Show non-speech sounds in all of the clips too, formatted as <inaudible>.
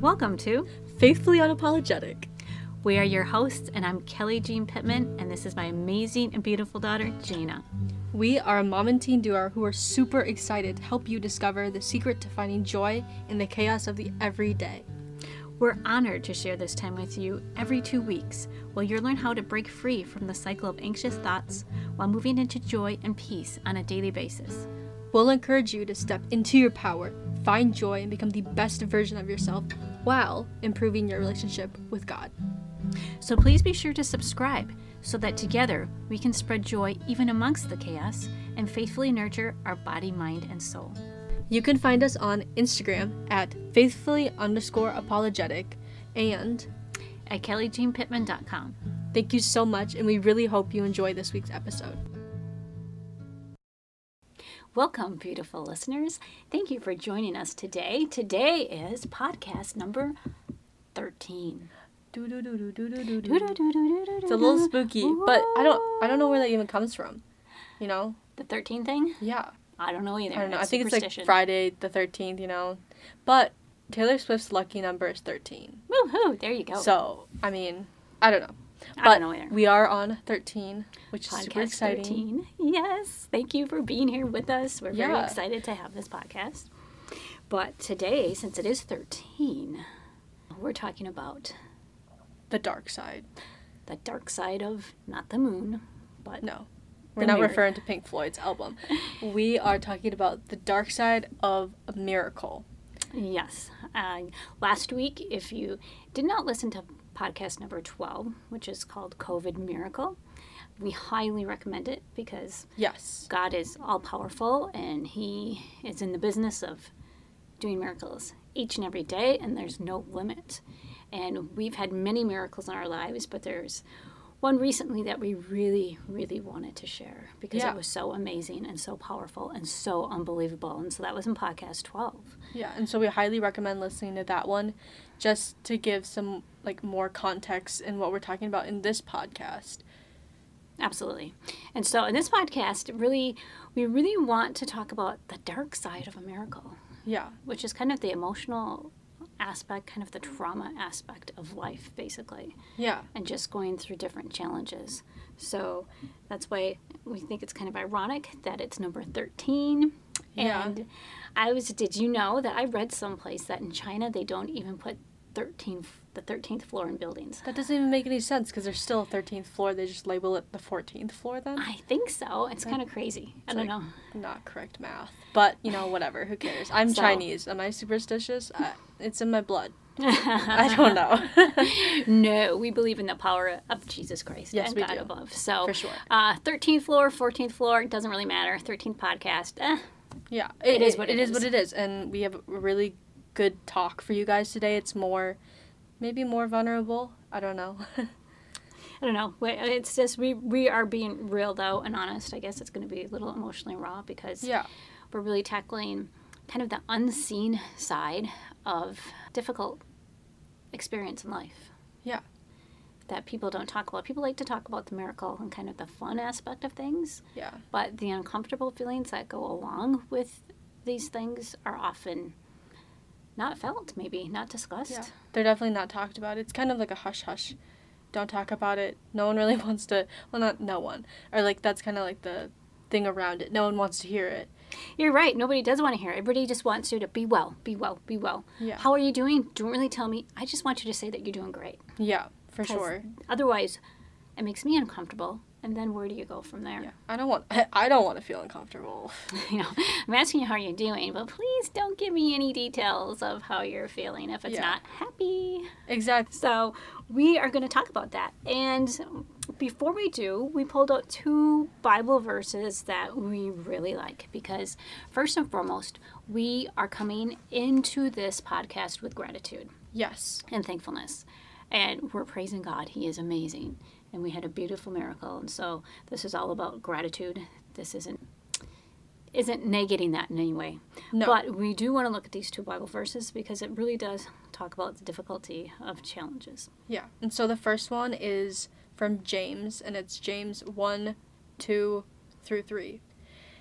Welcome to Faithfully Unapologetic. We Are Your Hosts, and I'm Kelly Jean Pittman, and this is my amazing and beautiful daughter, Gina. We are a mom and teen duo who are super excited to help you discover the secret to finding joy in the chaos of the everyday. We're honored to share this time with you every two weeks while you'll learn how to break free from the cycle of anxious thoughts while moving into joy and peace on a daily basis. We'll encourage you to step into your power, find joy, and become the best version of yourself while improving your relationship with God. So please be sure to subscribe so that together we can spread joy even amongst the chaos and faithfully nurture our body, mind, and soul. You can find us on Instagram at faithfully underscore apologetic and At kellyjeanpittman.com. thank you so much, and we really hope you enjoy this week's episode. Welcome, beautiful listeners. Thank you for joining us today. Today is podcast number 13. It's a little spooky, but I don't I don't know where that even comes from. You know? The 13 thing? Yeah. I don't know either. I don't know. I think it's like. Friday the 13th, you know. But Taylor Swift's lucky number is 13. Woohoo! There you go. So, I mean, I don't know. I But don't know either. we are on 13, which is super exciting. 13. Yes. Thank you for being here with us. We're very excited to have this podcast. But today, since it is 13, we're talking about The dark side. the dark side of not the moon, but No. We're not mirror. referring to Pink Floyd's album. <laughs> we are talking about the dark side of a miracle. Yes. Uh, last week, if you did not listen to podcast number 12, which is called COVID Miracle, we highly recommend it because Yes. God is all powerful and He is in the business of doing miracles each and every day, and there's no limit. And we've had many miracles in our lives, but there's one recently that we really, really wanted to share because Yeah. it was so amazing and so powerful and so unbelievable. And so that was in podcast 12. Yeah, and so we highly recommend listening to that one just to give some like more context in what we're talking about in this podcast. Absolutely. And so in this podcast, really, we really want to talk about the dark side of a miracle, Yeah. which is kind of the emotional aspect, kind of the trauma aspect of life, basically, Yeah. and just going through different challenges. So that's why we think it's kind of ironic that it's number 13. Yeah. And I was, did you know that I read someplace that in China they don't even put 13, the 13th floor in buildings? That doesn't even make any sense because there's still a 13th floor. They just label it the 14th floor then. I think so. It's kind of crazy. I don't like- know. Not correct math. But, you know, whatever. Who cares? I'm So- Chinese. Am I superstitious? I, it's in my blood. <laughs> I don't know. <laughs> no, we believe in the power of Jesus Christ Yes, and we God do. above. So, For sure. uh, 13th floor, 14th floor, it doesn't really matter. 13th podcast. Eh, Yeah, It is what it it is. is. what it is, and we have a really good talk for you guys today. It's more, maybe more vulnerable. I don't know. <laughs> I don't know. It's just we we are being real though and honest. I guess it's going to be a little emotionally raw because yeah, we're really tackling kind of the unseen side of difficult experience in life yeah, that people don't talk about. People like to talk about the miracle and kind of the fun aspect of things. yeah, But the uncomfortable feelings that go along with these things are often not felt, maybe not discussed. yeah. They're definitely not talked about. It's kind of like a hush hush. Don't talk about it. No one really <laughs> wants to. Well, not no one. Or like that's kind of like the thing around it. No one wants to hear it. You're right. Nobody does want to hear it. Everybody just wants you to be well, be well, be well. Yeah. How are you doing? Don't really tell me. I just want you to say that you're doing great. Yeah, for sure. Otherwise, it makes me uncomfortable. And then where do you go from there? Yeah, I don't want. <laughs> I, don't want to feel uncomfortable. <laughs> <laughs> You know, I'm asking you how you're doing, but please don't give me any details of how you're feeling if it's Yeah. not happy. Exactly. So we are going to talk about that. And before we do, we pulled out two Bible verses that we really like because, first and foremost, we are coming into this podcast with gratitude Yes. and thankfulness. And we're praising God. He is amazing. And we had a beautiful miracle. And so this is all about gratitude. This isn't isn't negating that in any way. No. But we do want to look at these two Bible verses because it really does talk about the difficulty of challenges. Yeah. And so the first one is from James, and it's James 1, 2 through 3.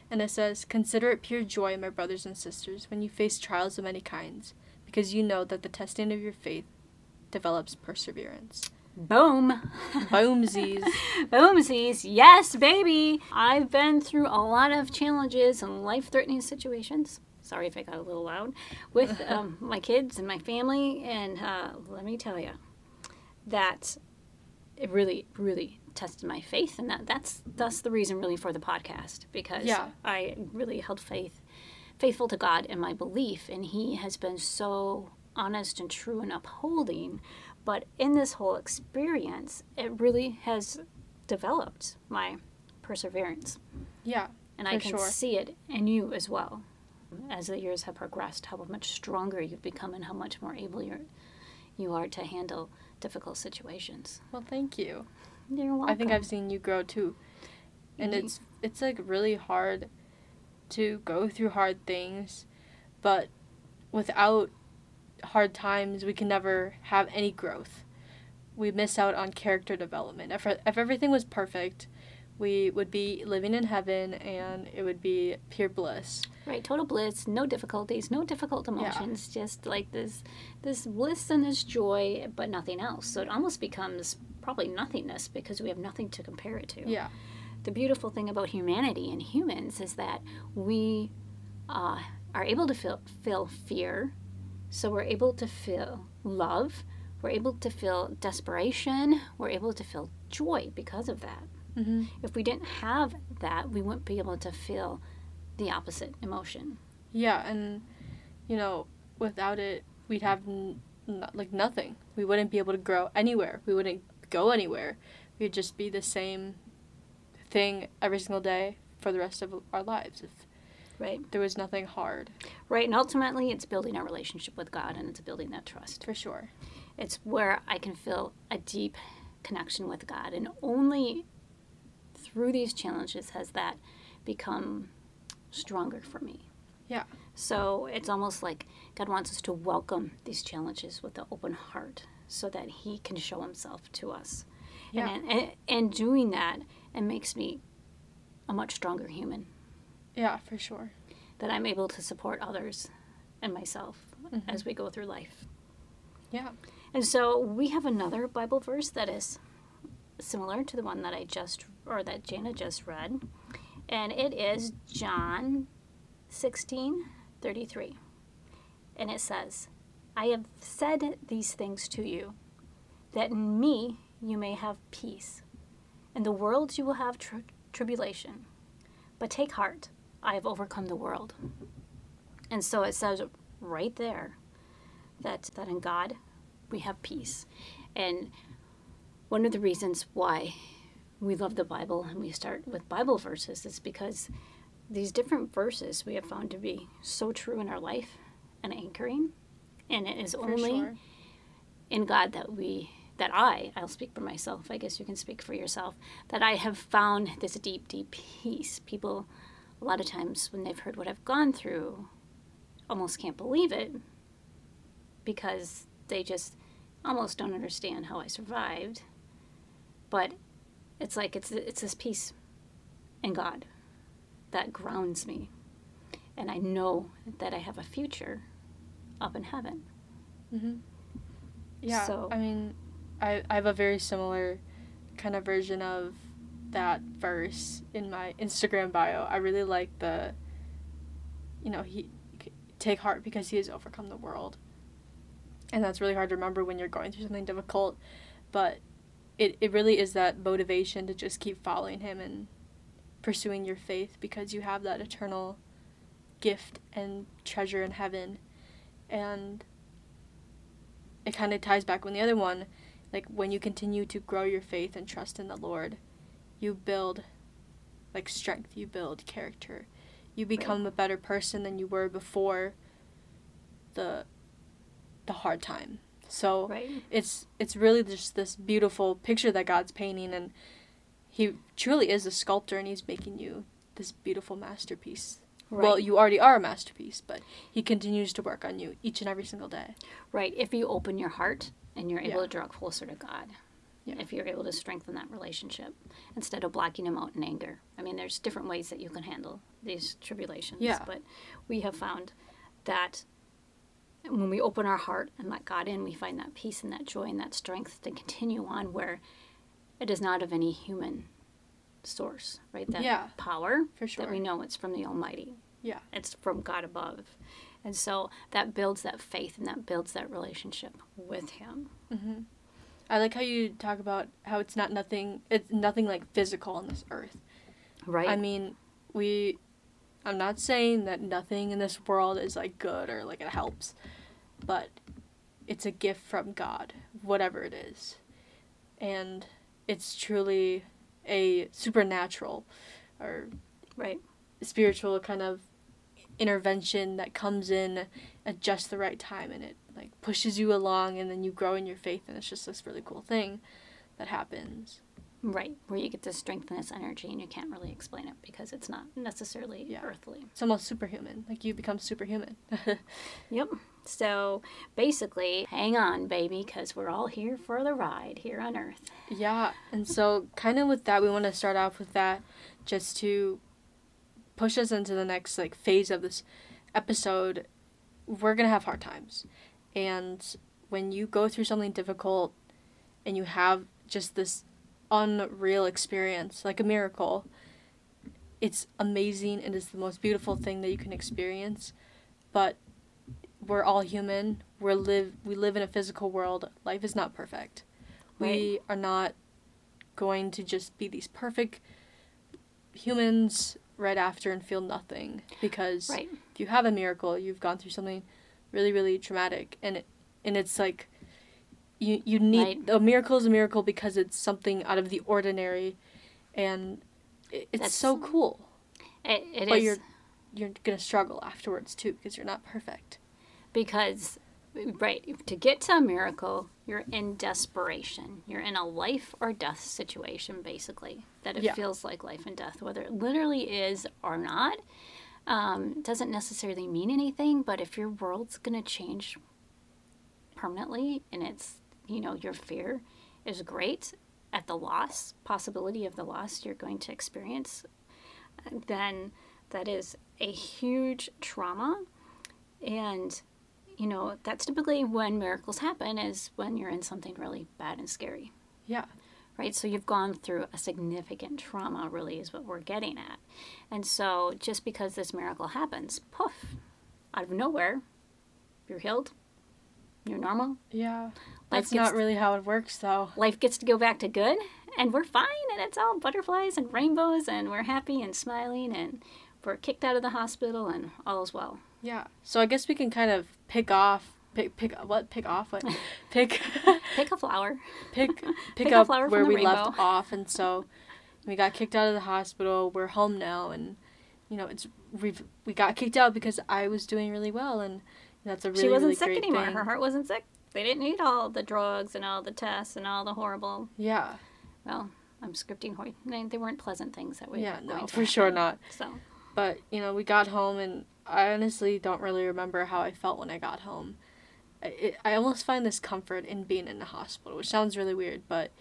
And it says, Consider it pure joy, my brothers and sisters, when you face trials of many kinds, because you know that the testing of your faith develops perseverance. Boom. Boomsies. <laughs> Boomsies. Yes, baby. I've been through a lot of challenges and life threatening situations. Sorry if I got a little loud. With <laughs> um, my kids and my family. And uh, let me tell you that it really, really tested my faith. And that, that's, that's the reason, really, for the podcast because Yeah. I really held faith, faithful to God in my belief. And He has been so honest and true and upholding. But in this whole experience, it really has developed my perseverance. yeah. And I can sure. see it in you as well. As the years have progressed, how much stronger you've become and how much more able you're, you are to handle difficult situations. Well, thank you. You're welcome. I think I've seen you grow too. And it's it's like really hard to go through hard things, but without hard times, we can never have any growth. We miss out on character development. If if everything was perfect, we would be living in heaven and it would be pure bliss. Right, total bliss, no difficulties, no difficult emotions, just like this this bliss and this joy, but nothing else. So it almost becomes probably nothingness because we have nothing to compare it to. Yeah. The beautiful thing about humanity and humans is that we uh, are able to feel feel fear, so we're able to feel love, we're able to feel desperation, we're able to feel joy because of that. Mm-hmm. If we didn't have that, we wouldn't be able to feel the opposite emotion. Yeah, and you know, without it, we'd have n- n- like nothing. We wouldn't be able to grow anywhere. We wouldn't go anywhere. We'd just be the same thing every single day for the rest of our lives if Right. there was nothing hard. Right. And ultimately, it's building a relationship with God and it's building that trust. For sure. It's where I can feel a deep connection with God. And only through these challenges has that become stronger for me. Yeah. So it's almost like God wants us to welcome these challenges with an open heart so that He can show Himself to us. Yeah. And, and, and doing that, it makes me a much stronger human. Yeah, for sure. that I'm able to support others and myself Mhm. as we go through life. Yeah. And so we have another Bible verse that is similar to the one that I just or that Jana just read. And it is John 16 33. And it says, I have said these things to you, that in me you may have peace. In the world you will have tri- tribulation. But take heart, I have overcome the world. And so it says right there that, that in God we have peace. And one of the reasons why we love the Bible and we start with Bible verses is because these different verses we have found to be so true in our life and anchoring. And it is For only sure. in God that we that I, I'll speak for myself, I guess you can speak for yourself, that I have found this deep, deep peace. People a lot of times when they've heard what I've gone through almost can't believe it because they just almost don't understand how I survived. But it's like it's it's this peace in God that grounds me. And I know that I have a future up in heaven. Mm-hmm. Yeah. So- I mean, I, I have a very similar kind of version of that verse in my Instagram bio. I really like the, you know, he take heart because he has overcome the world. And that's really hard to remember when you're going through something difficult, but it, it really is that motivation to just keep following him and pursuing your faith because you have that eternal gift and treasure in heaven. And it kind of ties back with the other one like when you continue to grow your faith and trust in the lord you build like strength you build character you become a better person than you were before the the hard time so Right? it's it's really just this beautiful picture that god's painting and he truly is a sculptor and he's making you this beautiful masterpiece well you already are a masterpiece but he continues to work on you each and every single day Right. If you open your heart and you're able Yeah. to draw closer to God. Yeah. If you're able to strengthen that relationship instead of blocking them out in anger. I mean, there's different ways that you can handle these tribulations. Yeah. But we have found that when we open our heart and let God in, we find that peace and that joy and that strength to continue on where it is not of any human source, right? That Yeah. power For sure. that we know it's from the Almighty. Yeah. It's from God above. And so that builds that faith and that builds that relationship with Him. hmm I like how you talk about how it's not nothing. It's nothing like physical on this earth. Right? I mean, we. I'm not saying that nothing in this world is like good or like it helps, but it's a gift from God, whatever it is, and it's truly a supernatural or right. spiritual kind of intervention that comes in at just the right time and it like pushes you along and then you grow in your faith and it's just this really cool thing that happens. Right. Where you get this strength and this energy and you can't really explain it because it's not necessarily Yeah. earthly. It's almost superhuman. Like you become superhuman. <laughs> Yep. So basically, hang on, baby, because we're all here for the ride here on Earth. yeah, and so kind of with that we want to start off with that just to push us into the next like phase of this episode. We're going to have hard times. And when you go through something difficult and you have just this unreal experience, like a miracle, it's amazing and it's the most beautiful thing that you can experience. But we're all human. We're live we live in a physical world. Life is not perfect. We are not going to just be these perfect humans right after and feel nothing because Right. if you have a miracle, you've gone through something really, really traumatic, and it, and it's like you you need Right. a miracle is a miracle because it's something out of the ordinary, and it, it's That's- so cool. It, it But is you're you're gonna struggle afterwards too because you're not perfect. because, right, to get to a miracle, you're in desperation. You're in a life or death situation, basically, that it Yeah. feels like life and death. Whether it literally is or not um, doesn't necessarily mean anything, but if your world's going to change permanently and it's, you know, your fear is great at the loss, possibility of the loss you're going to experience, then that is a huge trauma. And, you know, that's typically when miracles happen, is when you're in something really bad and scary, Yeah, right? So you've gone through a significant trauma, really, is what we're getting at. And so just because this miracle happens, poof, out of nowhere, you're healed, you're normal, yeah. Life That's not really how it works though. life gets to go back to good and we're fine and it's all butterflies and rainbows and we're happy and smiling and we're kicked out of the hospital and all is well Yeah. So I guess we can kind of pick off pick pick what pick off what? <laughs> <laughs> <laughs> Pick pick a flower. Pick pick, Pick up where we left off and so we got kicked out of the hospital. We're home now and you know it's we've we got kicked out because i was doing really well and that's a really she wasn't really sick anymore. thing. her heart wasn't sick. They didn't need all the drugs and all the tests and all the horrible yeah. well i'm scripting hor- they, weren't pleasant things that we yeah no for sure not. So. But you know we got home and i honestly don't really remember how i felt when i got home I, I almost find this comfort in being in the hospital which sounds really weird but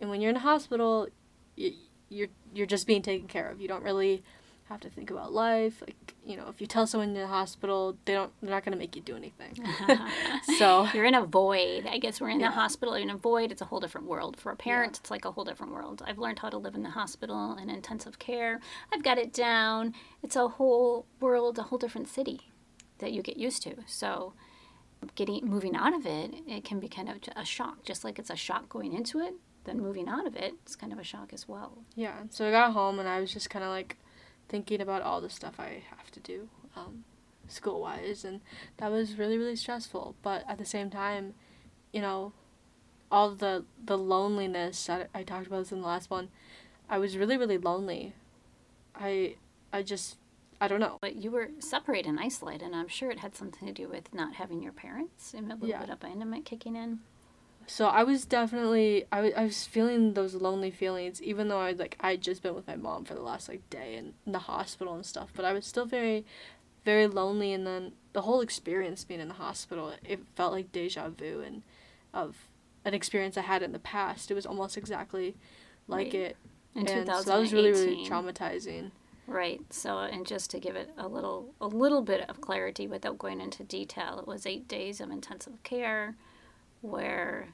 and when you're in a hospital you, you're you're just being taken care of. You don't really have to think about life like you know if you tell someone in the hospital they don't they're not going to make you do anything. <laughs> So you're in a void. I guess we're in Yeah. the hospital in a void it's a whole different world. For a parent it's like a whole different world. I've learned how to live in the hospital and intensive care. I've got it down. It's a whole world a whole different city that you get used to. So getting moving out of it it can be kind of a shock just like it's a shock going into it then moving out of it, it is kind of a shock as well. Yeah so i got home and i was just kind of like thinking about all the stuff i have to do um, school wise and that was really really stressful but at the same time you know all the the loneliness that i talked about this in the last one i was really really lonely. I i just i don't know. But you were separated and isolated and i'm sure it had something to do with not having your parents. And a little Yeah. bit of abandonment kicking in. So I was definitely I wa- I was feeling those lonely feelings even though I like I had just been with my mom for the last like day in the hospital and stuff but I was still very very lonely and then the whole experience being in the hospital it felt like deja vu and of an experience I had in the past. It was almost exactly like Right. it. In and 2018 so that was really really traumatizing Right. So, and just to give it a little a little bit of clarity without going into detail, it was 8 days of intensive care where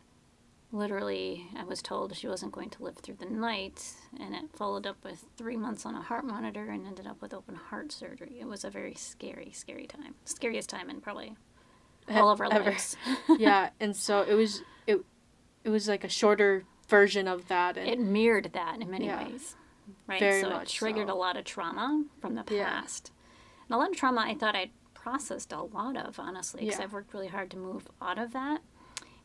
literally I was told she wasn't going to live through the night and it followed up with 3 months on a heart monitor and ended up with open heart surgery. It was a very scary scary time. Scariest time in probably all of our Ever. lives. <laughs> yeah, <laughs> and so it was it it was like a shorter version of that and it mirrored that in many Yeah. ways. Right. Very so it triggered so. a lot of trauma from the Yeah. past. And a lot of trauma I thought I'd processed a lot of, honestly, because Yeah. I've worked really hard to move out of that.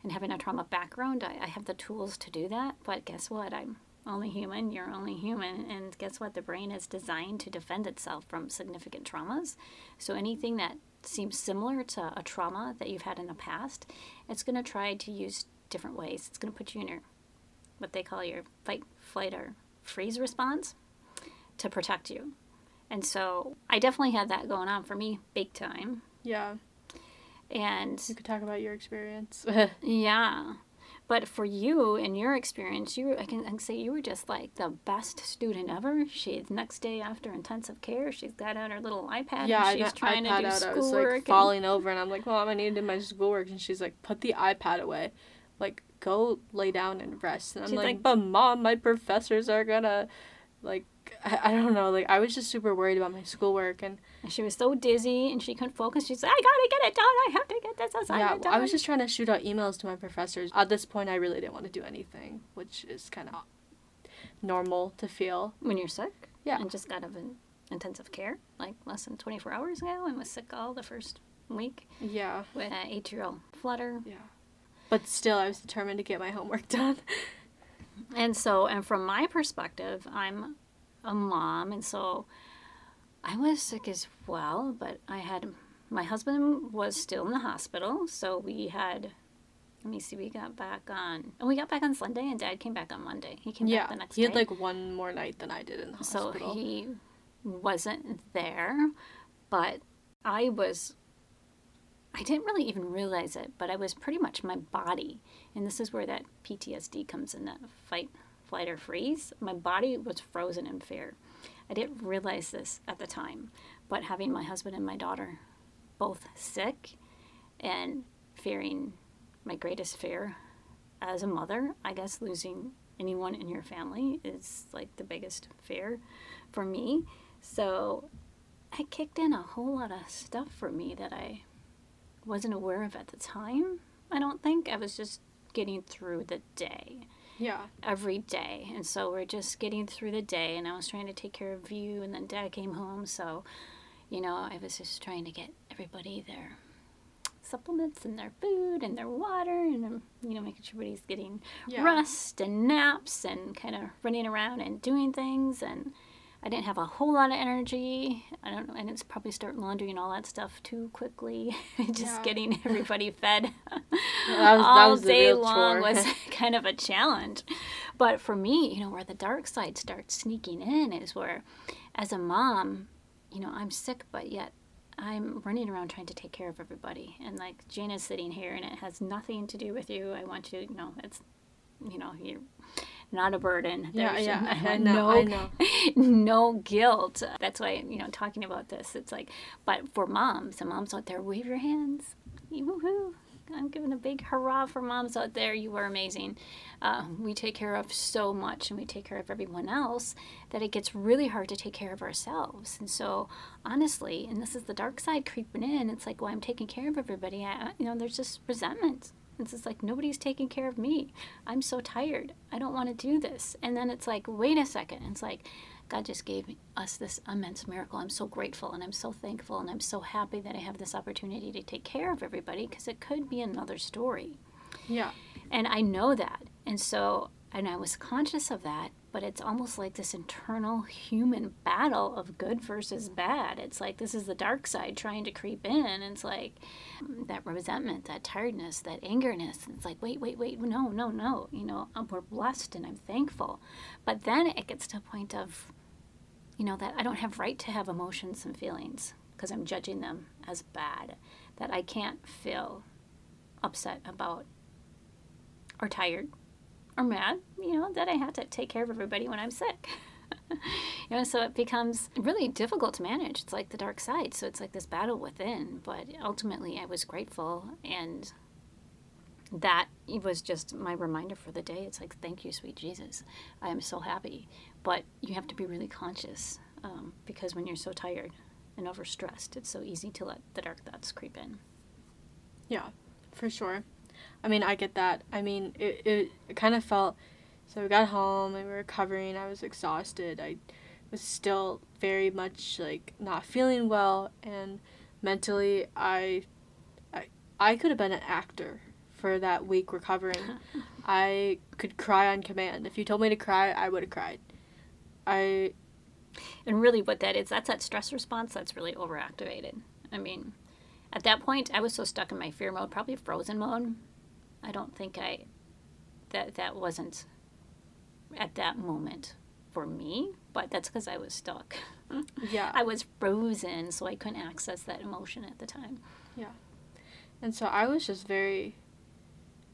And having a trauma background, I, I have the tools to do that. But guess what? I'm only human. You're only human. And guess what? The brain is designed to defend itself from significant traumas. So anything that seems similar to a trauma that you've had in the past, it's going to try to use different ways. It's going to put you in your what they call your fight, flight, or freeze response to protect you. And so I definitely had that going on for me big time. yeah, And you could talk about your experience. <laughs> yeah. But for you and your experience, you I can, I can say you were just like the best student ever. She next day after intensive care, she's got out her little iPad yeah, I and she's got trying iPad to do out. I was schoolwork. like and- falling over, and I'm like, "Mom, I need to do my schoolwork," and she's like, "Put the iPad away, like go lay down and rest." And I'm She's like, like- "But mom, my professors are gonna, like, I, I don't know, like I was just super worried about my schoolwork, and and she was so dizzy and she couldn't focus. She's like, I gotta get it done. I have to get this yeah, assignment done. I was just trying to shoot out emails to my professors. At this point, I really didn't want to do anything, which is kind of normal to feel. when you're sick. Yeah. And just got out of in- intensive care like less than 24 hours ago and was sick all the first week Yeah, with an atrial flutter. yeah. But still, I was determined to get my homework <laughs> done. And so, and from my perspective, I'm a mom, and so I was sick as well, but I had my husband was still in the hospital, so we had. Let me see. We got back on, and we got back on Sunday, and Dad came back on Monday. He came yeah, back the next day. he had day. like one more night than I did in the hospital. so he wasn't there, but I was. I didn't really even realize it, but I was pretty much my body, and this is where that PTSD comes in that fight, flight, or freeze. My body was frozen in fear. I didn't realize this at the time, but having my husband and my daughter both sick and fearing my greatest fear as a mother, I guess losing anyone in your family is like the biggest fear for me. So it kicked in a whole lot of stuff for me that I wasn't aware of at the time. I don't think I was just getting through the day yeah, every day. And so we're just getting through the day, and I was trying to take care of you, and then dad came home. So, you know, I was just trying to get everybody their supplements and their food and their water, and, um, you know, making sure everybody's getting yeah. rest and naps and kind of running around and doing things. And I didn't have a whole lot of energy. I don't know, and it's probably start laundry and all that stuff too quickly. <laughs> Just Yeah. getting <laughs> everybody fed That was- that all was day long chore. was <laughs> kind of a challenge. But for me, you know, where the dark side starts sneaking in is where, as a mom, you know, I'm sick, but yet I'm running around trying to take care of everybody. And like Jane is sitting here, and it has nothing to do with you. I want you to, you know, it's, you know, you're not a burden. Yeah, There's yeah, <laughs> I know, I <laughs> know. no guilt. That's why, you know, talking about this, it's like, but for moms, and moms out there, wave your hands. Woohoo. I'm giving a big hurrah for moms out there. You are amazing. Uh, we take care of so much and we take care of everyone else that it gets really hard to take care of ourselves. And so, honestly, and this is the dark side creeping in, it's like, well, I'm taking care of everybody. I, you know, there's just resentment. It's just like nobody's taking care of me. I'm so tired. I don't want to do this. And then it's like, wait a second. It's like, God just gave us this immense miracle. I'm so grateful and I'm so thankful and I'm so happy that I have this opportunity to take care of everybody because it could be another story. Yeah, And I know that. And so, and I was conscious of that, but it's almost like this internal human battle of good versus bad. It's like this is the dark side trying to creep in. It's like mm, that resentment, that tiredness, that angerness. It's like, wait, wait, wait, no, no, no. You know, um, we're blessed and I'm thankful. But then it gets to a point of, you know, that I don't have right to have emotions and feelings because I'm judging them as bad. That I can't feel upset about or tired or mad, you know, that I have to take care of everybody when I'm sick. <laughs> you know, so it becomes really difficult to manage. It's like the dark side. So it's like this battle within. But ultimately, I was grateful and that was just my reminder for the day. It's like, thank you, sweet Jesus. I am so happy. But you have to be really conscious um, because when you're so tired and overstressed, it's so easy to let the dark thoughts creep in. Yeah, for sure. I mean, I get that. I mean, it, it, it kind of felt. So we got home and we were recovering. I was exhausted. I was still very much like not feeling well, and mentally, I, I, I could have been an actor for that week recovering. <laughs> I could cry on command. If you told me to cry, I would have cried. I. And really, what that is, that's that stress response that's really overactivated. I mean, at that point, I was so stuck in my fear mode, probably frozen mode. I don't think I. That that wasn't at that moment for me, but that's because I was stuck. <laughs> Yeah. I was frozen, so I couldn't access that emotion at the time. Yeah. And so I was just very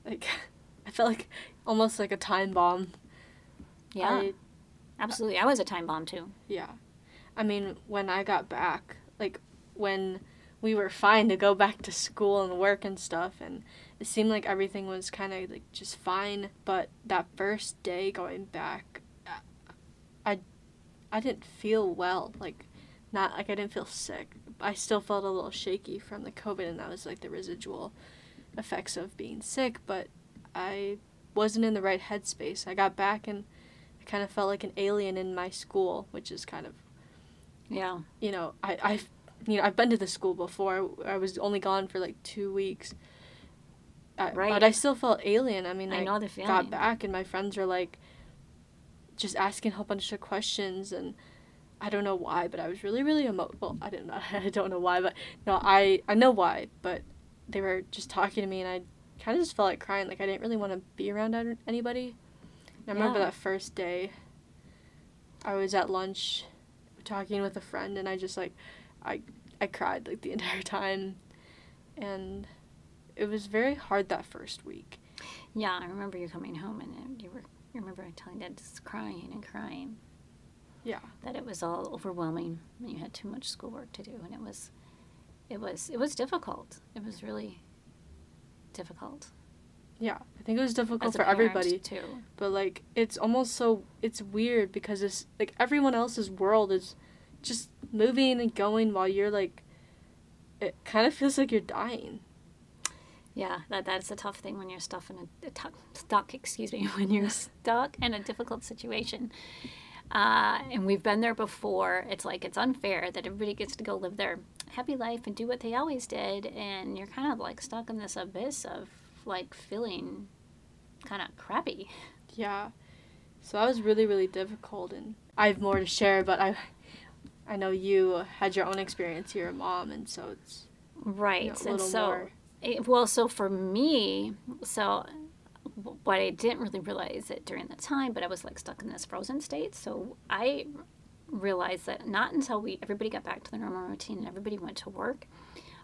like <laughs> I felt like almost like a time bomb. Yeah. I, absolutely. I was a time bomb too. yeah. I mean, when I got back, like when we were fine to go back to school and work and stuff and it seemed like everything was kind of like just fine, but that first day going back I I didn't feel well, like not like I didn't feel sick. I still felt a little shaky from the COVID and that was like the residual effects of being sick, but I wasn't in the right headspace. I got back and I kind of felt like an alien in my school, which is kind of, Yeah. you know, I, I've, you know, I've been to the school before. I was only gone for like two weeks. I, Right. But I still felt alien. I mean, I I, know the feeling. got back and my friends were like, just asking a whole bunch of questions and I don't know why, but I was really, really emo. Well, I didn't. <laughs> I don't know why, but no, I I know why, but they were just talking to me, and I kind of just felt like crying. Like I didn't really want to be around anybody. And I remember Yeah. that first day. I was at lunch, talking with a friend, and I just like, I I cried like the <laughs> entire time, and it was very hard that first week. Yeah, I remember you coming home and you were. I remember telling Dad just crying and crying. Yeah. That it was all overwhelming and you had too much schoolwork to do, and it was, it was, it was difficult. It was really difficult. Yeah, I think it was difficult for everybody. too. but like it's almost so it's weird because it's like everyone else's world is just moving and going while you're like it kind of feels like you're dying Yeah, that that's a tough thing when you're stuck in a, a stuck. Excuse me, <laughs> when you're stuck in a difficult situation. Uh, and we've been there before. It's like it's unfair that everybody gets to go live their happy life and do what they always did, and you're kind of like stuck in this abyss of like feeling kind of crappy. yeah so that was really really difficult and i have more to share but i i know you had your own experience you're a mom and so it's Right. you know, and so, it, well, so for me, so what I didn't really realize it during the time, but I was like stuck in this frozen state. So I realized that not until we everybody got back to the normal routine and everybody went to work,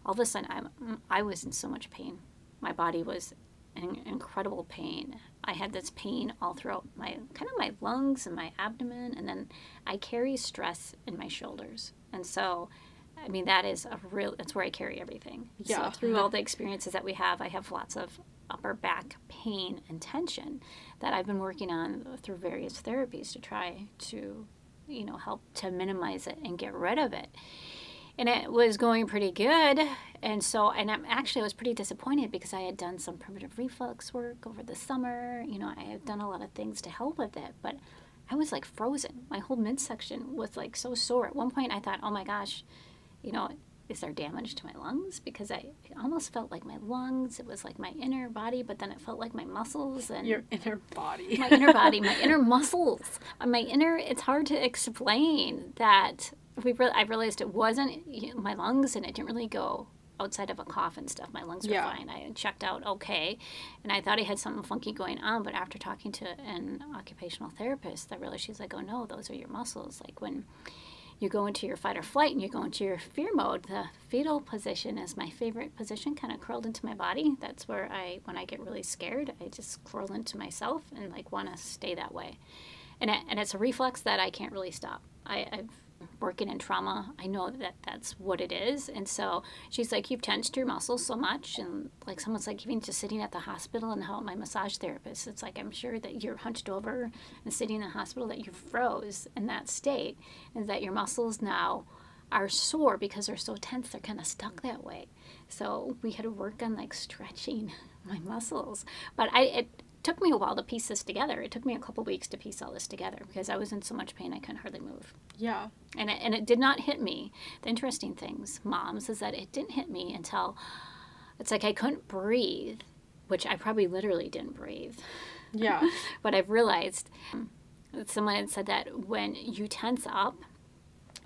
all of a sudden I'm I was in so much pain. My body was in incredible pain. I had this pain all throughout my kind of my lungs and my abdomen, and then I carry stress in my shoulders, and so. I mean, that is a real, that's where I carry everything. Yeah. So through all the experiences that we have, I have lots of upper back pain and tension that I've been working on through various therapies to try to, you know, help to minimize it and get rid of it. And it was going pretty good. And so, and I'm actually, I was pretty disappointed because I had done some primitive reflex work over the summer. You know, I had done a lot of things to help with it, but I was like frozen. My whole midsection was like so sore. At one point, I thought, oh my gosh, you know, is there damage to my lungs? Because I it almost felt like my lungs, it was like my inner body, but then it felt like my muscles and your inner body my inner body, my <laughs> inner muscles, my inner. It's hard to explain that. We re- I realized it wasn't you know, my lungs, and it didn't really go outside of a cough and stuff. My lungs were Yeah. fine. I checked out okay, and I thought I had something funky going on. But after talking to an occupational therapist, I realized she's like, "Oh no, those are your muscles." Like when you go into your fight or flight and you go into your fear mode the fetal position is my favorite position kind of curled into my body that's where i when i get really scared i just curl into myself and like want to stay that way and it, and it's a reflex that I can't really stop. I, I've working in trauma, I know that that's what it is. And so she's like, You've tensed your muscles so much. And like someone's like, even just sitting at the hospital and how my massage therapist, it's like, I'm sure that you're hunched over and sitting in the hospital that you froze in that state and that your muscles now are sore because they're so tense, they're kind of stuck that way. So we had to work on like stretching <laughs> my muscles. But I, it, took me a while to piece this together. It took me a couple weeks to piece all this together because I was in so much pain I couldn't hardly move. Yeah. And it, and it did not hit me. The interesting things, moms, is that it didn't hit me until it's like I couldn't breathe, which I probably literally didn't breathe. Yeah. <laughs> but I've realized um, someone had said that when you tense up,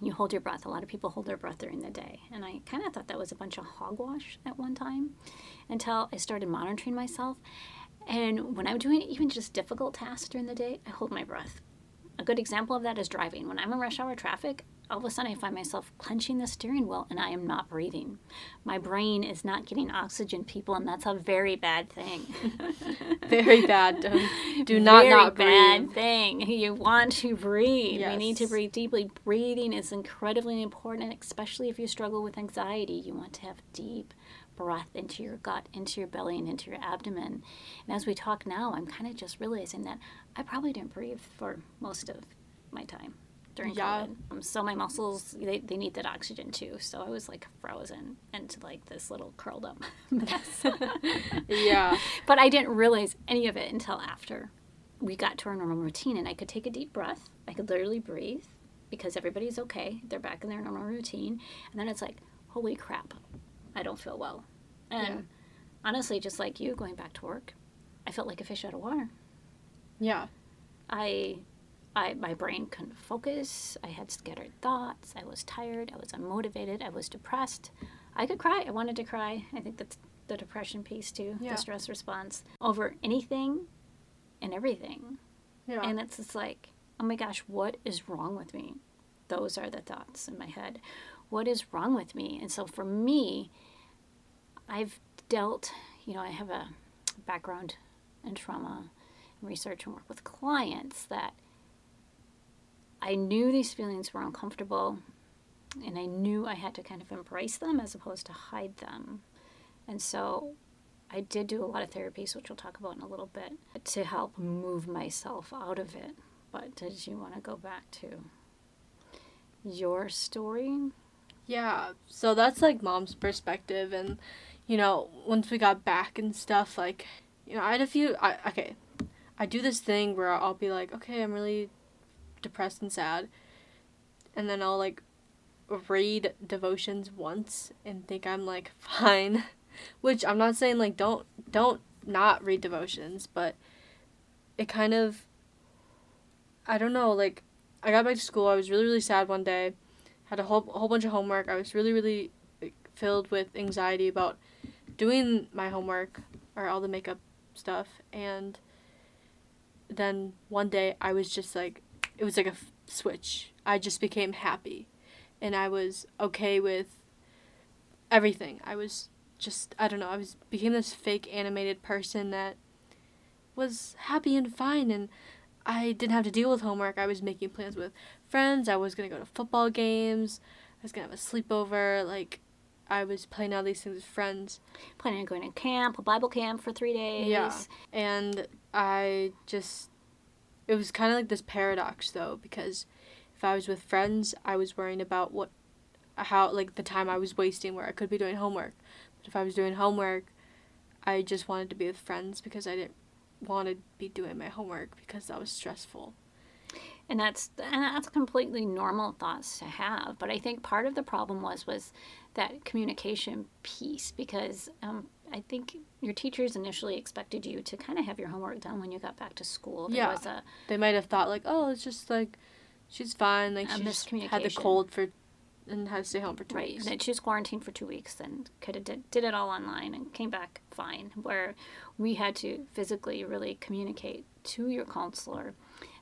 you hold your breath. A lot of people hold their breath during the day. And I kind of thought that was a bunch of hogwash at one time until I started monitoring myself. And when I'm doing even just difficult tasks during the day, I hold my breath. A good example of that is driving. When I'm in rush hour traffic, all of a sudden I find myself clenching the steering wheel and I am not breathing. My brain is not getting oxygen, people, and that's a very bad thing. <laughs> very bad. <laughs> Do, do not very not bad thing. You want to breathe. We need to breathe deeply. Breathing is incredibly important, especially if you struggle with anxiety. You want to have deep breath into your gut, into your belly, and into your abdomen. And as we talk now, I'm kind of just realizing that I probably didn't breathe for most of my time during Yeah. COVID. Um, so my muscles, they, they need that oxygen too. So I was like frozen into like this little curled up <laughs> mess. Yeah. <laughs> But I didn't realize any of it until after we got to our normal routine and I could take a deep breath. I could literally breathe because everybody's okay. They're back in their normal routine. And then it's like, holy crap, I don't feel well. And Yeah. honestly, just like you going back to work, I felt like a fish out of water. Yeah. I I my brain couldn't focus. I had scattered thoughts. I was tired. I was unmotivated. I was depressed. I could cry. I wanted to cry. I think that's the depression piece too, Yeah. the stress response over anything and everything. Yeah. And it's just like, oh my gosh, what is wrong with me? Those are the thoughts in my head. What is wrong with me? And so for me, I've dealt, you know, I have a background in trauma and research and work with clients that I knew these feelings were uncomfortable and I knew I had to kind of embrace them as opposed to hide them. And so I did do a lot of therapies, which we'll talk about in a little bit, to help move myself out of it. But did you want to go back to your story? Yeah, so that's like mom's perspective, and you know, once we got back and stuff, like, you know, I had a few. I okay, I do this thing where I'll be like, okay, I'm really depressed and sad, and then I'll like read devotions once and think I'm like <laughs> fine, which I'm not saying like don't don't not read devotions, but it kind of I don't know, like I got back to school, I was really really sad one day had a whole, a whole bunch of homework. I was really, really filled with anxiety about doing my homework or all the makeup stuff. And then one day I was just like, it was like a f- switch. I just became happy. And I was okay with everything. I was just, I don't know, I was became this fake animated person that was happy and fine. And I didn't have to deal with homework. I was making plans with friends. I was gonna go to football games. I was gonna have a sleepover. Like, I was playing all these things with friends. Planning on going to camp, a Bible camp for three days. Yeah. And I just, it was kind of like this paradox though, because if I was with friends, I was worrying about what, how, like the time I was wasting where I could be doing homework. But if I was doing homework, I just wanted to be with friends because I didn't want to be doing my homework because that was stressful. And that's and that's completely normal thoughts to have but i think part of the problem was was that communication piece because um, i think your teachers initially expected you to kind of have your homework done when you got back to school there Yeah. was a They might have thought like, oh, it's just like, she's fine. Like she had the cold for, and had to stay home for two right weeks. that she was quarantined for two weeks and could have did, did it all online and came back fine where we had to physically really communicate to your counselor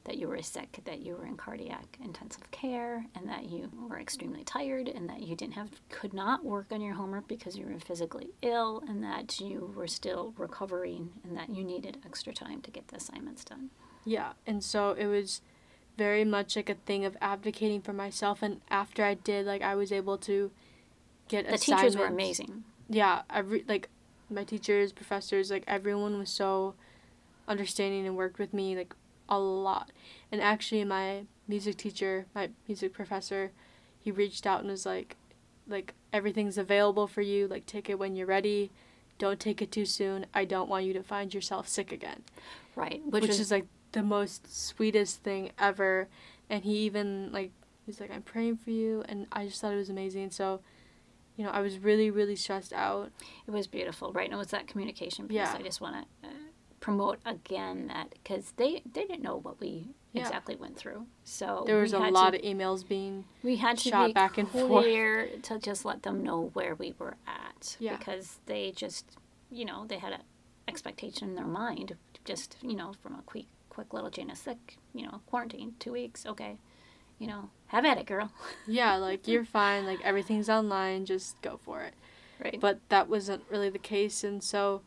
that you were sick that you were in cardiac intensive care and that you were extremely tired and that you didn't have could not work on your homework because you were physically ill and that you were still recovering and that you needed extra time to get the assignments done Yeah, and so it was, very much like a thing of advocating for myself and after I did like I was able to get The teachers were amazing. Yeah, every like my teachers, professors, like everyone was so understanding and worked with me like a lot. And actually my music teacher, my music professor, he reached out and was like like everything's available for you, like take it when you're ready. Don't take it too soon. I don't want you to find yourself sick again. Right. Which, Which, was is like the most sweetest thing ever. And he even like he's like I'm praying for you and I just thought it was amazing. So, you know, I was really really stressed out. it was beautiful, right? And it was that communication piece. Yeah. I just want to uh, promote again that because they they didn't know what we Yeah. exactly went through. So There was a lot to, of emails being we had to shot be back and forth. clear to just let them know where we were at Yeah. because they just you know they had an expectation in their mind just you know from a quick quick little Jane is sick you know quarantine two weeks okay you know have at it girl <laughs> yeah, like you're fine, like everything's online, just go for it. right But that wasn't really the case and so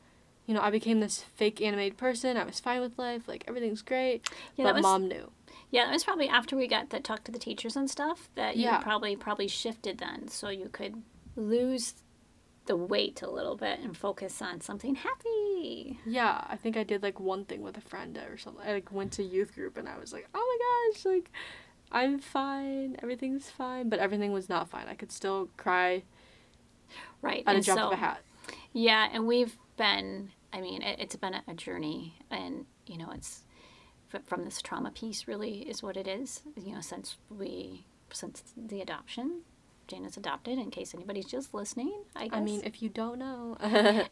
you know, I became this fake animated person. I was fine with life, like everything's great. yeah but was mom knew. yeah that was probably after we got to talk to the teachers and stuff that you Yeah. probably probably shifted then so you could lose the weight a little bit and focus on something happy Yeah, I think I did like one thing with a friend or something. I like went to youth group and I was like, "Oh my gosh, like I'm fine. Everything's fine." But everything was not fine. I could still cry right at a and drop so, of a hat. Yeah, and we've been, I mean, it, it's been a, journey, and, you know, it's from this trauma piece, really, is what it is. You know, since we, since the adoption, Jane is adopted, in case anybody's just listening, I guess. I mean, if you don't know, <laughs>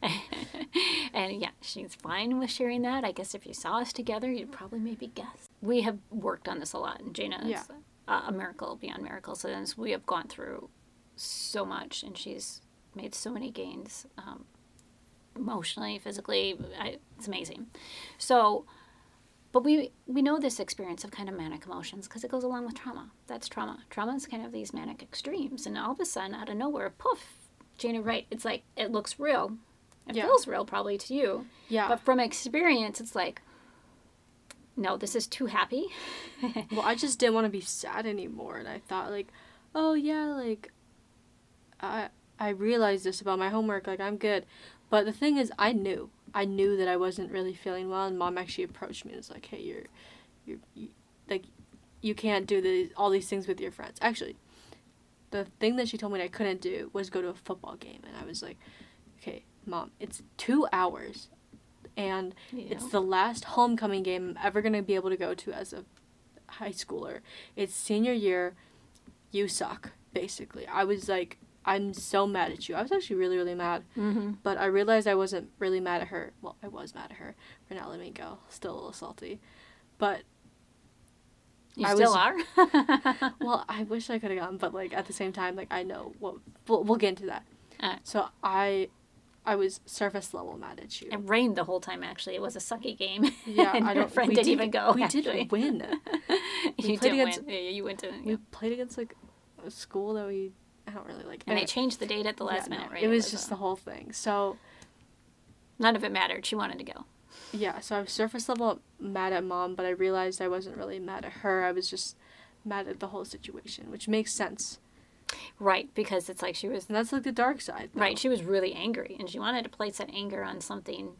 and yeah, she's fine with sharing that. I guess if you saw us together, you'd probably maybe guess. We have worked on this a lot, and Jana Yeah. is a, a miracle beyond miracles. Since we have gone through so much, and she's made so many gains um, emotionally, physically. I, it's amazing. So, but we we know this experience of kind of manic emotions because it goes along with trauma. That's trauma. Trauma is kind of these manic extremes, and all of a sudden, out of nowhere, poof, Jana, right? It's like it looks real. It Yeah. feels real, probably to you, yeah. but from experience, it's like, no, this is too happy. <laughs> well, I just didn't want to be sad anymore, and I thought like, oh yeah, like, I I realized this about my homework. Like I'm good, but the thing is, I knew I knew that I wasn't really feeling well, and mom actually approached me and was like, hey, you're, you're, you, like, you can't do the all these things with your friends. Actually, the thing that she told me I couldn't do was go to a football game, and I was like, okay, mom, it's two hours. And You it's the last homecoming game I'm ever going to be able to go to as a high schooler. It's senior year. You suck, basically. I was like, I'm so mad at you. I was actually really, really mad. mm-hmm. But I realized I wasn't really mad at her. Well, I was mad at her for not letting me go. Still a little salty. But, You I still was- are. <laughs> well, I wish I could have gone. But, like, at the same time, like, I know. What, we'll, we'll get into that. Alright. So I. I was surface level mad at you. It rained the whole time. Actually, it was a sucky game. Yeah, <laughs> and I don't. friend we didn't did, even go. We actually. did win. <laughs> you played did against- win. Yeah, you went to. We played against like a school that we I don't really like. and they changed the date at the last yeah, minute, no, right? It was just a- the whole thing. So none of it mattered. She wanted to go. yeah, so I was surface level mad at mom, but I realized I wasn't really mad at her. I was just mad at the whole situation, which makes sense. Right, because it's like she was And that's like the dark side. though. right. She was really angry, and she wanted to place that anger on something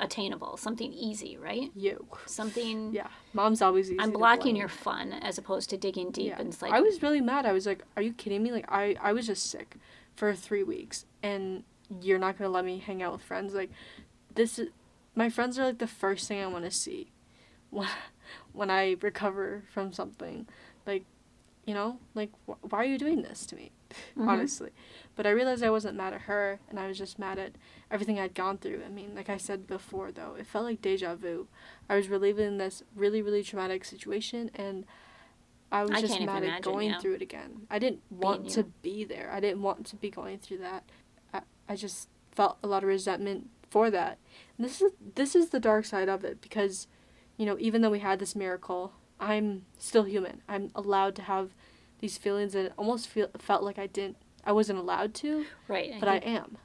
attainable, something easy, right? You. Something. Yeah, mom's always easy. I'm blocking your fun as opposed to digging deep Yeah. and it's like I was really mad. I was like, "Are you kidding me? Like, I I was just sick for three weeks, and you're not gonna let me hang out with friends. Like, this is my friends are like the first thing I want to see <laughs> when when I recover from something. Like, you know, like wh- why are you doing this to me? <laughs> Mhm. Honestly, but I realized I wasn't mad at her, and I was just mad at everything I'd gone through. I mean, like I said before, though, it felt like deja vu. I was reliving this really, really traumatic situation, and I was I just mad at going through it again. I didn't want to be there. I didn't want to be going through that. I, I just felt a lot of resentment for that. And this is this is the dark side of it because, you know, even though we had this miracle, I'm still human. I'm allowed to have these feelings, and it almost feel felt like I didn't. I wasn't allowed to, right. but I think am.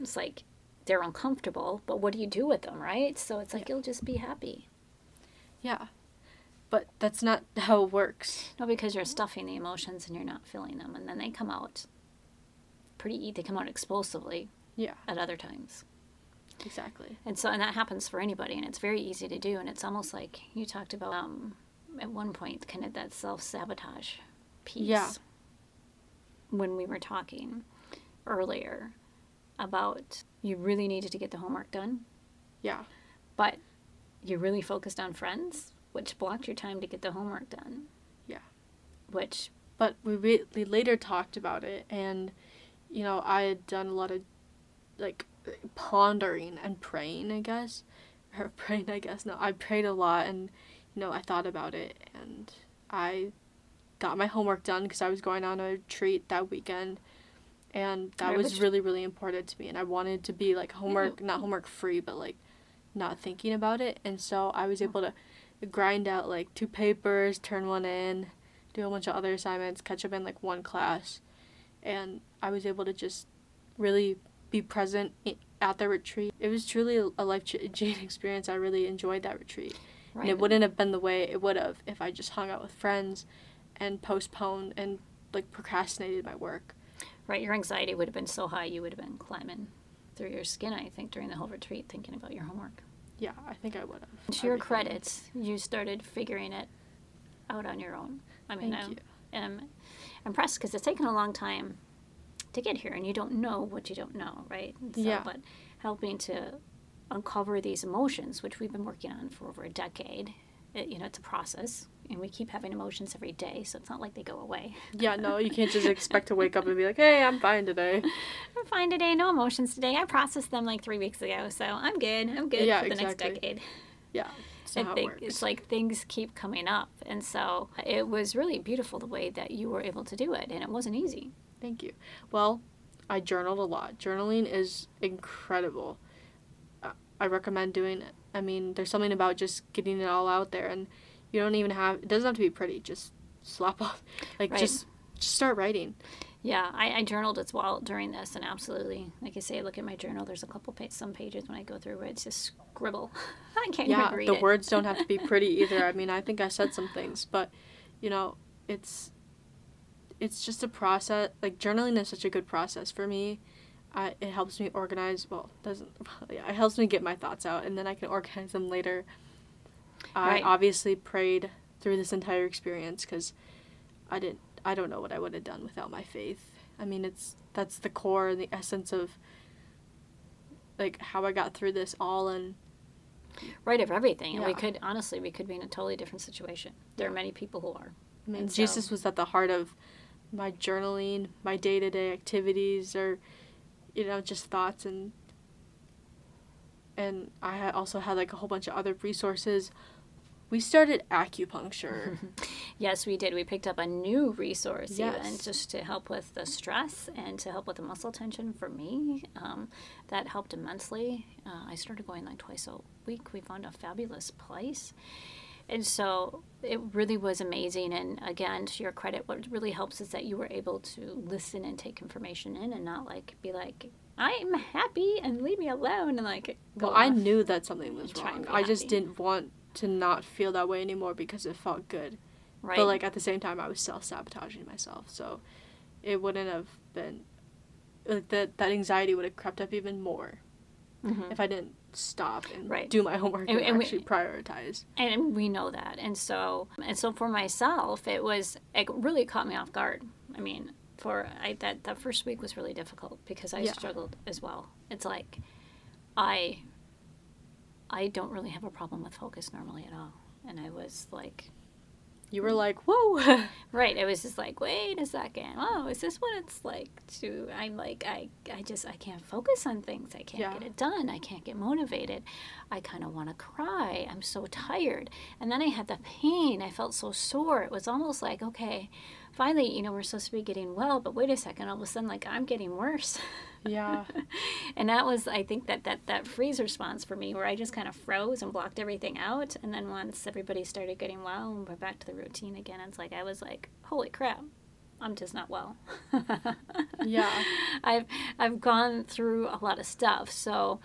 it's like they're uncomfortable, but what do you do with them, right? So it's like Yeah. you'll just be happy. Yeah. but that's not <laughs> how it works. No, because you're stuffing the emotions and you're not feeling them, and then they come out pretty. They come out explosively. Yeah. At other times. Exactly. And so, and that happens for anybody, and it's very easy to do. And it's almost like you talked about um, at one point, kind of that self sabotage piece. Yeah. When we were talking earlier about you really needed to get the homework done. Yeah. But you really focused on friends, which blocked your time to get the homework done. Yeah. Which. But we, re- we later talked about it, and, you know, I had done a lot of, like, pondering and praying, I guess. Or <laughs> praying, I guess. No, I prayed a lot, and, you know, I thought about it, and I got my homework done because I was going on a retreat that weekend. And that was really really important to me and i wanted to be like homework mm-hmm. not homework free but like not thinking about it. And so i was able to grind out like two papers turn one in do a bunch of other assignments catch up in like one class. And i was able to just really be present at the retreat. It was truly a- a life-changing <laughs> experience. I really enjoyed that retreat. Right. and it wouldn't have been the way it would have if i just hung out with friends and postponed and like procrastinated my work Right, your anxiety would have been so high you would have been climbing through your skin, I think, during the whole retreat, thinking about your homework. Yeah, I think I would have. To your credit, you started figuring it out on your own. I mean, Thank I'm, you. I'm impressed because it's taken a long time to get here, and you don't know what you don't know, right? So, Yeah. But helping to uncover these emotions, which we've been working on for over a decade, it, you know, it's a process, and we keep having emotions every day, so it's not like they go away. Yeah, no, you can't just <laughs> expect to wake up and be like, "Hey, I'm fine today." I'm fine today, no emotions today. I processed them like three weeks ago, so I'm good. I'm good Yeah, for the exactly. next decade. Yeah, I how it think it's like things keep coming up, and so it was really beautiful the way that you were able to do it, and it wasn't easy. Thank you. Well, I journaled a lot. Journaling is incredible. I recommend doing it. I mean, there's something about just getting it all out there, and you don't even have. It doesn't have to be pretty. Just slap <laughs> off, like Right. just just start writing. Yeah, I, I journaled as well during this, and absolutely, like I say, look at my journal. There's a couple pa- some pages when I go through where it's just scribble. <laughs> I can't yeah, even read the it. words don't have to be <laughs> pretty either. I mean, I think I said some things, but you know, it's it's just a process. Like journaling is such a good process for me. I, it helps me organize. Well, doesn't yeah, it helps me get my thoughts out, and then I can organize them later. I obviously prayed through this entire experience because I didn't. I don't know what I would have done without my faith. I mean, it's that's the core and the essence of like how I got through this all and right of everything, and we could honestly, we could be in a totally different situation. There are many people who are. I mean, And so- Jesus was at the heart of my journaling, my day to day activities, or you know, just thoughts and and I had also had like a whole bunch of other resources. We started acupuncture. <laughs> Yes, we did. We picked up a new resource even Yes. just to help with the stress and to help with the muscle tension for me. Um, that helped immensely. Uh, I started going like twice a week. We found a fabulous place. And so it really was amazing. And again, to your credit, what really helps is that you were able to listen and take information in and not like be like, I'm happy and leave me alone and like go well, I knew that something was and try and wrong. I just didn't want to not feel that way anymore because it felt good. right. But like at the same time, I was self sabotaging myself, so it wouldn't have been like that. That anxiety would have crept up even more Mhm. if I didn't stop and Right. do my homework And- and, and we- actually prioritize. and we know that and so and so for myself it was it really caught me off guard i mean for I, that that first week was really difficult because i Yeah. struggled as well. It's like i i don't really have a problem with focus normally at all. And i was like You were like, whoa. <laughs> right it was just like wait a second. Oh is this what it's like to i'm like i i just i can't focus on things. I can't Yeah. get it done. I can't get motivated. I kind of want to cry. I'm so tired. And then i had the pain. I felt so sore. It was almost like okay finally you know we're supposed to be getting well but wait a second all of a sudden like i'm getting worse. <laughs> Yeah. and that was i think that that that freeze response for me where i just kind of froze and blocked everything out. And then once everybody started getting well and we're back to the routine again it's like i was like holy crap i'm just not well. <laughs> Yeah. i've i've gone through a lot of stuff. So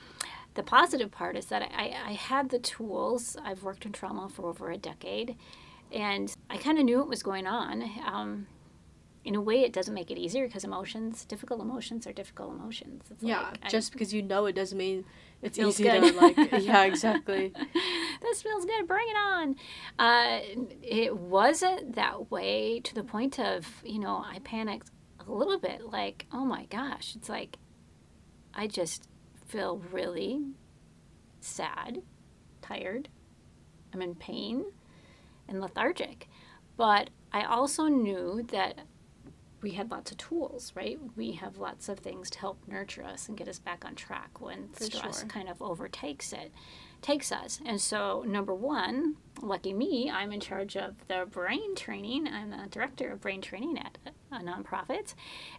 the positive part is that I, I had the tools. I've worked in trauma for over a decade And I kind of knew what was going on. Um, in a way, it doesn't make it easier because emotions, difficult emotions, are difficult emotions. It's yeah, like, I- just because you know it doesn't mean it's easy to like. <laughs> Yeah, exactly. <laughs> this feels good. Bring it on. Uh, it wasn't that way to the point of, you know, I panicked a little bit like, oh my gosh, it's like I just feel really sad, tired, I'm in pain, and lethargic. But I also knew that we had lots of tools, right? We have lots of things to help nurture us and get us back on track when For stress sure. kind of overtakes it, takes us. And so, number one, lucky me, I'm in charge of the brain training. I'm the director of brain training at a nonprofit.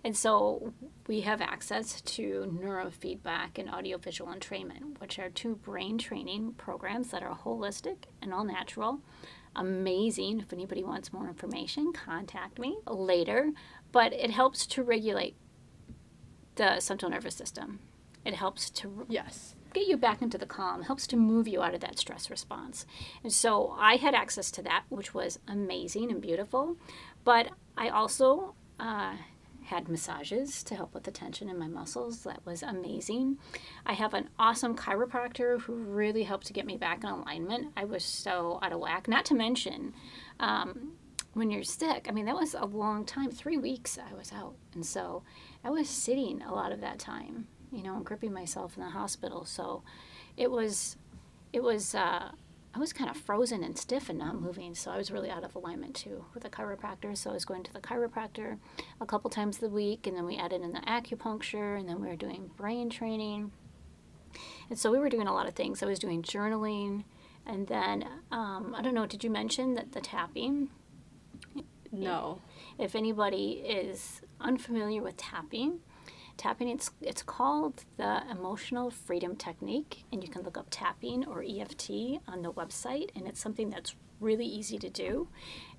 And so, we have access to neurofeedback and audiovisual entrainment, which are two brain training programs that are holistic and all natural amazing. If anybody wants more information, contact me later. But it helps to regulate the central nervous system. It helps to Yes. get you back into the calm, helps to move you out of that stress response. And so I had access to that, which was amazing and beautiful. But I also uh, had massages to help with the tension in my muscles. That was amazing. I have an awesome chiropractor who really helped to get me back in alignment. I was so out of whack. Not to mention, um, when you're sick, I mean, that was a long time. Three weeks I was out. And so I was sitting a lot of that time, you know, and gripping myself in the hospital. So it was, it was, uh, I was kind of frozen and stiff and not moving. So I was really out of alignment too with the chiropractor. So I was going to the chiropractor a couple times a week. And then we added in the acupuncture. And then we were doing brain training. And so we were doing a lot of things. I was doing journaling. And then, um, I don't know, did you mention that the tapping? No. if anybody is unfamiliar with tapping tapping it's it's called the emotional freedom technique and you can look up tapping or EFT on the website and it's something that's really easy to do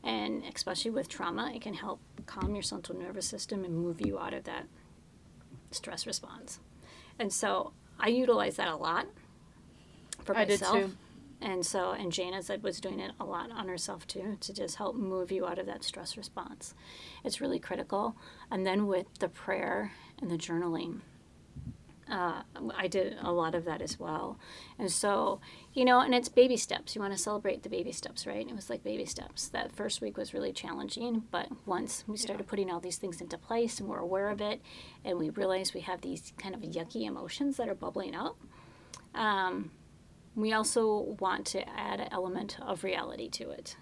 and especially with trauma it can help calm your central nervous system and move you out of that stress response and so I utilize that a lot for I did myself too. and so, and Jana said was doing it a lot on herself too, to just help move you out of that stress response. It's really critical. And then with the prayer and the journaling, uh, I did a lot of that as well. And so, you know, and it's baby steps. You want to celebrate the baby steps, right? It was like baby steps. That first week was really challenging, but once we started putting all these things into place and we're aware of it, and we realize we have these kind of yucky emotions that are bubbling up, um, we also want to add an element of reality to it.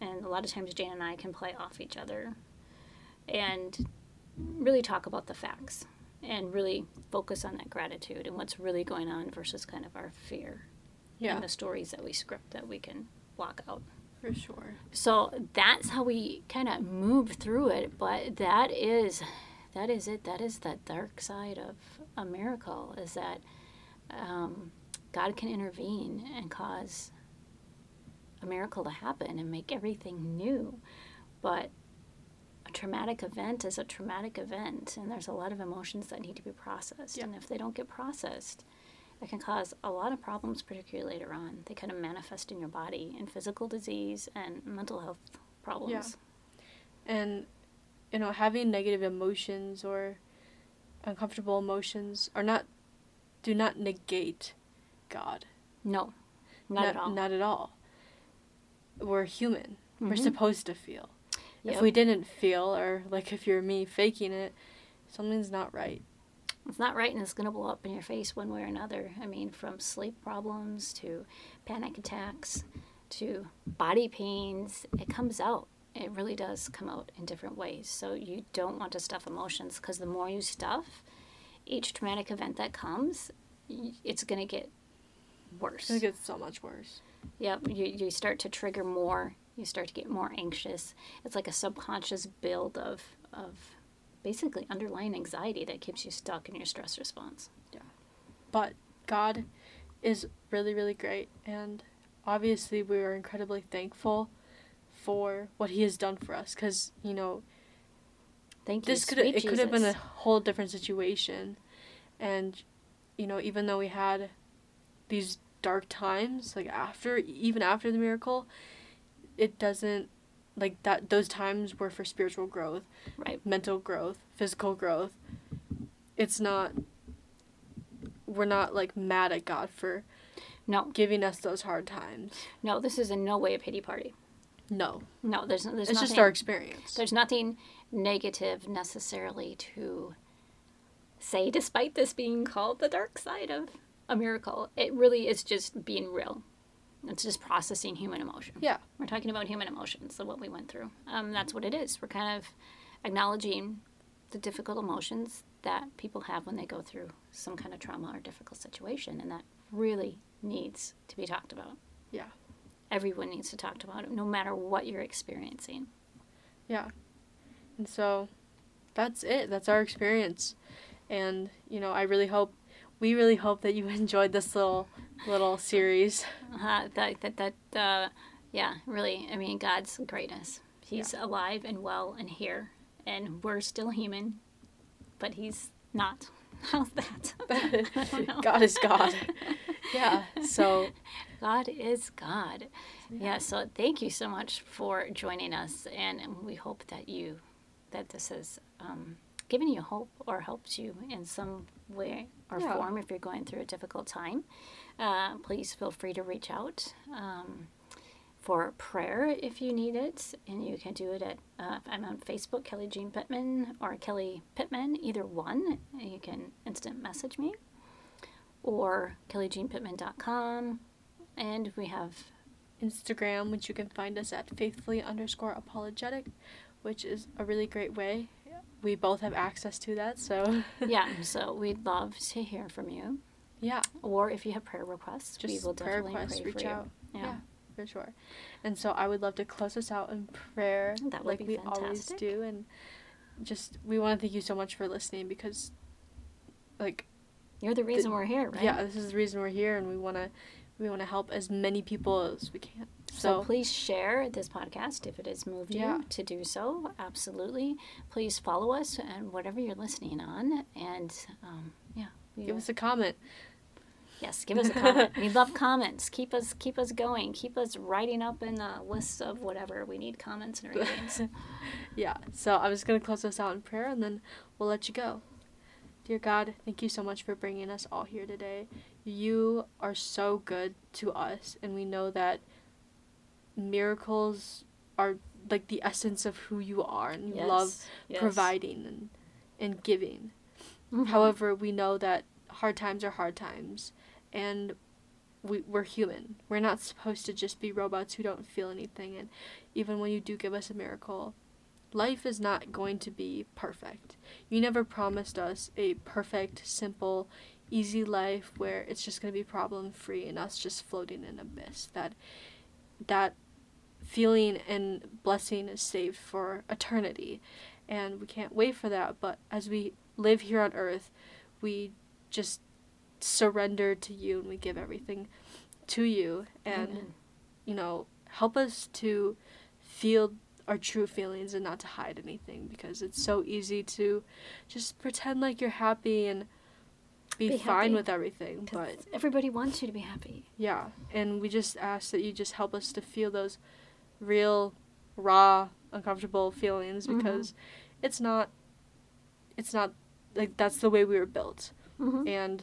And a lot of times Jane and I can play off each other and really talk about the facts and really focus on that gratitude and what's really going on versus kind of our fear Yeah. and the stories that we script that we can block out. For sure. So that's how we kind of move through it, but that is that is it. That is the dark side of a miracle is that um, God can intervene and cause a miracle to happen and make everything new. But traumatic event is a traumatic event, and there's a lot of emotions that need to be processed. Yeah. And if they don't get processed, it can cause a lot of problems, particularly later on. They kind of manifest in your body in physical disease and mental health problems. Yeah. And you know, having negative emotions or uncomfortable emotions are not do not negate God. No, not, at all. Not at all. We're human. We're Mhm. supposed to feel. Yep. If we didn't feel, or like if you're me faking it, something's not right. It's not right, and it's going to blow up in your face one way or another. I mean, from sleep problems to panic attacks to body pains, it comes out. It really does come out in different ways. So you don't want to stuff emotions because the more you stuff, each traumatic event that comes, it's going to get worse. It's gonna get so much worse. Yep, you, you start to trigger more. You start to get more anxious. It's like a subconscious build of, of basically underlying anxiety that keeps you stuck in your stress response. Yeah. But God is really, really great, and obviously we are incredibly thankful for what He has done for us. Because you know, Thank you. this could it could have been a whole different situation, and you know, even though we had these dark times, like after even after the miracle, it doesn't like that those times were for spiritual growth Right. mental growth physical growth it's not we're not like mad at god for No, giving us those hard times no, this is in no way a pity party. no No, there's there's it's nothing, just our experience there's nothing negative necessarily to say despite this being called the dark side of a miracle. It really is just being real. It's just processing human emotion. yeah We're talking about human emotions, so what we went through. Um, that's what it is. We're kind of acknowledging the difficult emotions that people have when they go through some kind of trauma or difficult situation, and that really needs to be talked about. Yeah. Everyone needs to talk about it, no matter what you're experiencing. Yeah. And so that's it. That's our experience. And, you know, I really hope we really hope that you <laughs> enjoyed this little little series. Uh, that that that uh, yeah, really. I mean, God's greatness. He's alive and well and here, and we're still human, but He's not. <laughs> How's that? <laughs> I don't know. God is God. Yeah. So, God is God. Yeah. So thank you so much for joining us, and we hope that you that this has um, given you hope or helped you in some way or Yeah. form if you're going through a difficult time. Uh, please feel free to reach out. Um, for prayer if you need it, and you can do it at uh, I'm on Facebook, Kelly Jean Pittman or Kelly Pittman, either one. You can instant message me or kellyjeanpittman.com, and we have Instagram, which you can find us at faithfully underscore apologetic, which is a really great way. We both have access to that. So, <laughs> yeah. So we'd love to hear from you, yeah, or if you have prayer requests, we will prayer definitely requests, pray reach for out. you. Yeah. for sure. And so I would love to close us out in prayer, That would like we always do. And just, we want to thank you so much for listening because, like, You're the reason we're here, right? yeah, this is the reason we're here, and we want to, we want to help as many people as we can. So, So, please share this podcast if it has moved Yeah. you to do so. Absolutely. Please follow us and whatever you're listening on. And um, yeah, give us a comment. yes, give us a comment. <laughs> we love comments. Keep us keep us going. Keep us writing up in the lists of whatever we need comments and ratings. <laughs> Yeah. So I'm just gonna close us out in prayer, and then we'll let you go. Dear God, thank you so much for bringing us all here today. You are so good to us, and we know that miracles are like the essence of who you are, and you Yes, love yes. providing and and giving. Mhm. However, we know that hard times are hard times, and we, we're human. We're not supposed to just be robots who don't feel anything. And even when you do give us a miracle, life is not going to be perfect. You never promised us a perfect, simple, easy life where it's just going to be problem free and us just floating in abyss. That that feeling and blessing is saved for eternity and we can't wait for that but as we live here on earth we just surrender to you and we give everything to you and Amen. you know help us to feel our true feelings and not to hide anything because it's so easy to just pretend like you're happy and be, Be fine happy. with everything. but everybody wants you to be happy. yeah, and we just ask that you just help us to feel those real, raw, uncomfortable feelings Mhm. because it's not, it's not like that's the way we were built. hmm And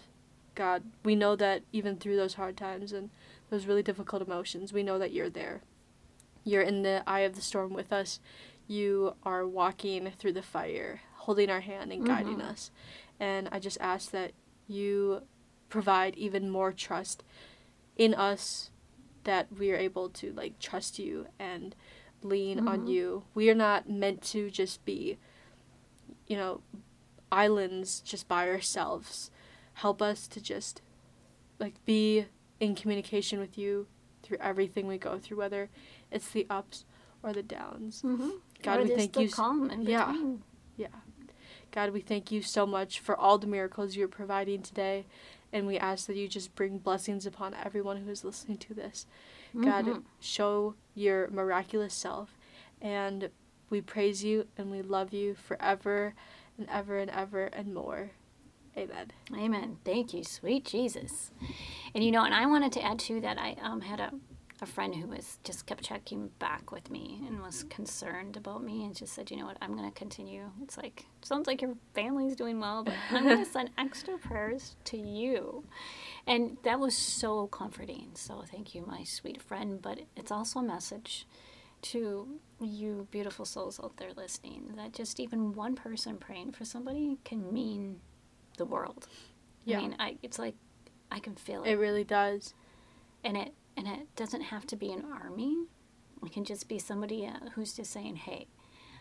God, we know that even through those hard times and those really difficult emotions, we know that you're there. You're in the eye of the storm with us. You are walking through the fire, holding our hand and guiding Mhm. us. And I just ask that you provide even more trust in us that we are able to like trust you and lean on Mhm. you. We are not meant to just be you know islands just by ourselves. Help us to just like be in communication with you through everything we go through whether it's the ups or the downs. hmm God, or we thank you s- calm in yeah. between. God, we thank you so much for all the miracles you're providing today. And we ask that you just bring blessings upon everyone who is listening to this. God, Mhm. show your miraculous self. And we praise you and we love you forever and ever and ever and more. Amen. Amen. Thank you, sweet Jesus. And you know, and I wanted to add too that I um, had a a friend who was just kept checking back with me and was mm-hmm. concerned about me and just said, you know what, I'm going to continue. It's like, sounds like your family's doing well, but I'm going <laughs> to send extra prayers to you. And that was so comforting. So thank you, my sweet friend. But it's also a message to you beautiful souls out there listening that just even one person praying for somebody can mean the world. Yeah. I mean, I, it's like I can feel it. It really does. and it and it doesn't have to be an army. It can just be somebody uh, who's just saying, "Hey,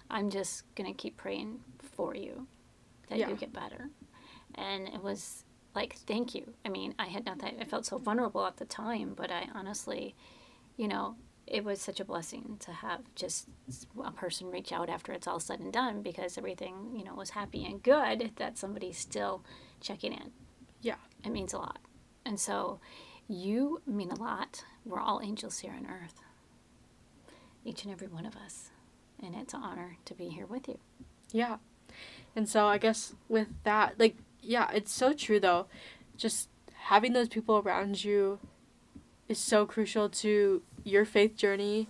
I'm just gonna keep praying for you that Yeah. you get better." And it was like, "Thank you." I mean, I had not that. I felt so vulnerable at the time, but I honestly, you know, it was such a blessing to have just a person reach out after it's all said and done because everything, you know, was happy and good. That somebody's still checking in Yeah. it means a lot. And so you mean a lot. We're all angels here on earth, each and every one of us. And it's an honor to be here with you. Yeah. And so I guess with that, like, yeah, it's so true though. Just having those people around you is so crucial to your faith journey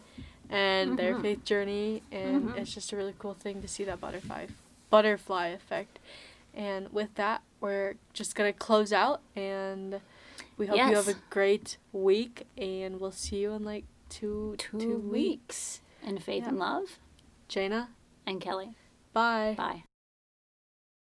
and their Mhm. faith journey. And Mhm. it's just a really cool thing to see that butterfly butterfly effect. And with that, we're just gonna close out and we hope you have a great week and we'll see you in like two Two, weeks. in faith Yeah. and love. Jaina, And Kelly, bye. bye.